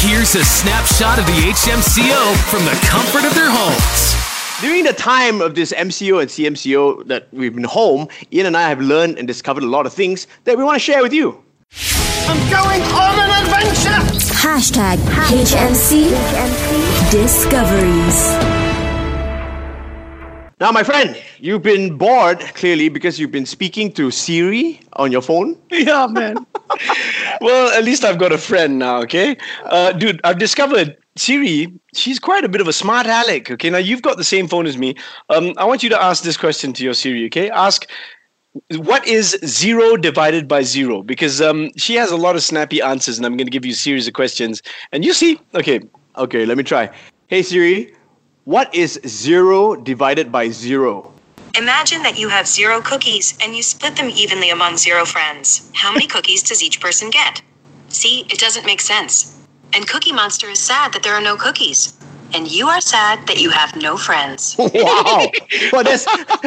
Here's a snapshot of the HMCO from the comfort of their homes. During the time of this MCO and CMCO that we've been home, Ian and I have learned and discovered a lot of things that we want to share with you. I'm going on an adventure! Hashtag HMC Discoveries. Now, my friend, you've been bored clearly because you've been speaking to Siri on your phone. Yeah, man. well, at least I've got a friend now, okay? Uh, dude, I've discovered Siri, she's quite a bit of a smart aleck, okay? Now, you've got the same phone as me. Um, I want you to ask this question to your Siri, okay? Ask, what is zero divided by zero? Because um, she has a lot of snappy answers, and I'm going to give you a series of questions. And you see, okay, Okay, let me try. Hey Siri, what is zero divided by zero? Imagine that you have zero cookies and you split them evenly among zero friends. How many cookies does each person get? See, it doesn't make sense. And Cookie Monster is sad that there are no cookies. And you are sad that you have no friends. Wow, well that's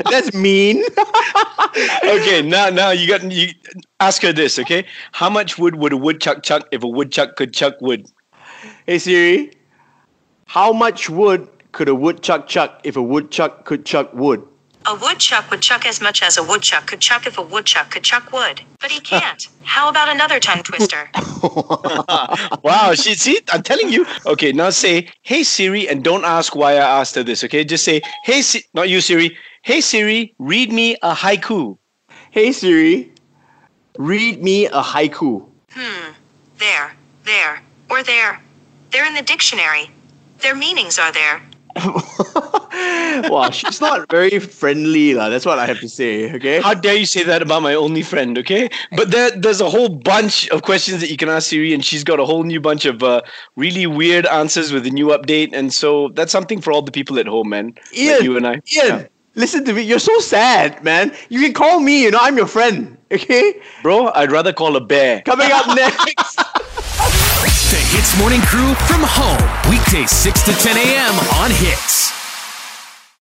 that's mean. okay, now now you got you ask her this, okay? How much wood would a woodchuck chuck if a woodchuck could chuck wood? hey Siri, how much wood could a woodchuck chuck if a woodchuck could chuck wood? A woodchuck would chuck as much as a woodchuck could chuck if a woodchuck could chuck wood. But he can't. How about another tongue twister? wow, she see, I'm telling you. Okay, now say, "Hey Siri," and don't ask why I asked her this. Okay, just say, "Hey, si-, not you, Siri. Hey Siri, read me a haiku." Hey Siri, read me a haiku. Hmm. There, there, or there. They're in the dictionary. Their meanings are there. wow, she's not very friendly, lah. That's what I have to say. Okay. How dare you say that about my only friend? Okay, but there, there's a whole bunch of questions that you can ask Siri, and she's got a whole new bunch of uh, really weird answers with the new update, and so that's something for all the people at home, man. like Ian, you and I. Ian, Yeah. listen to me. You're so sad, man. You can call me. You know, I'm your friend. Okay. bro, I'd rather call a bear. Coming up next. The Hitz Morning Crew from home. Weekdays 6 to 10 a.m. on Hitz.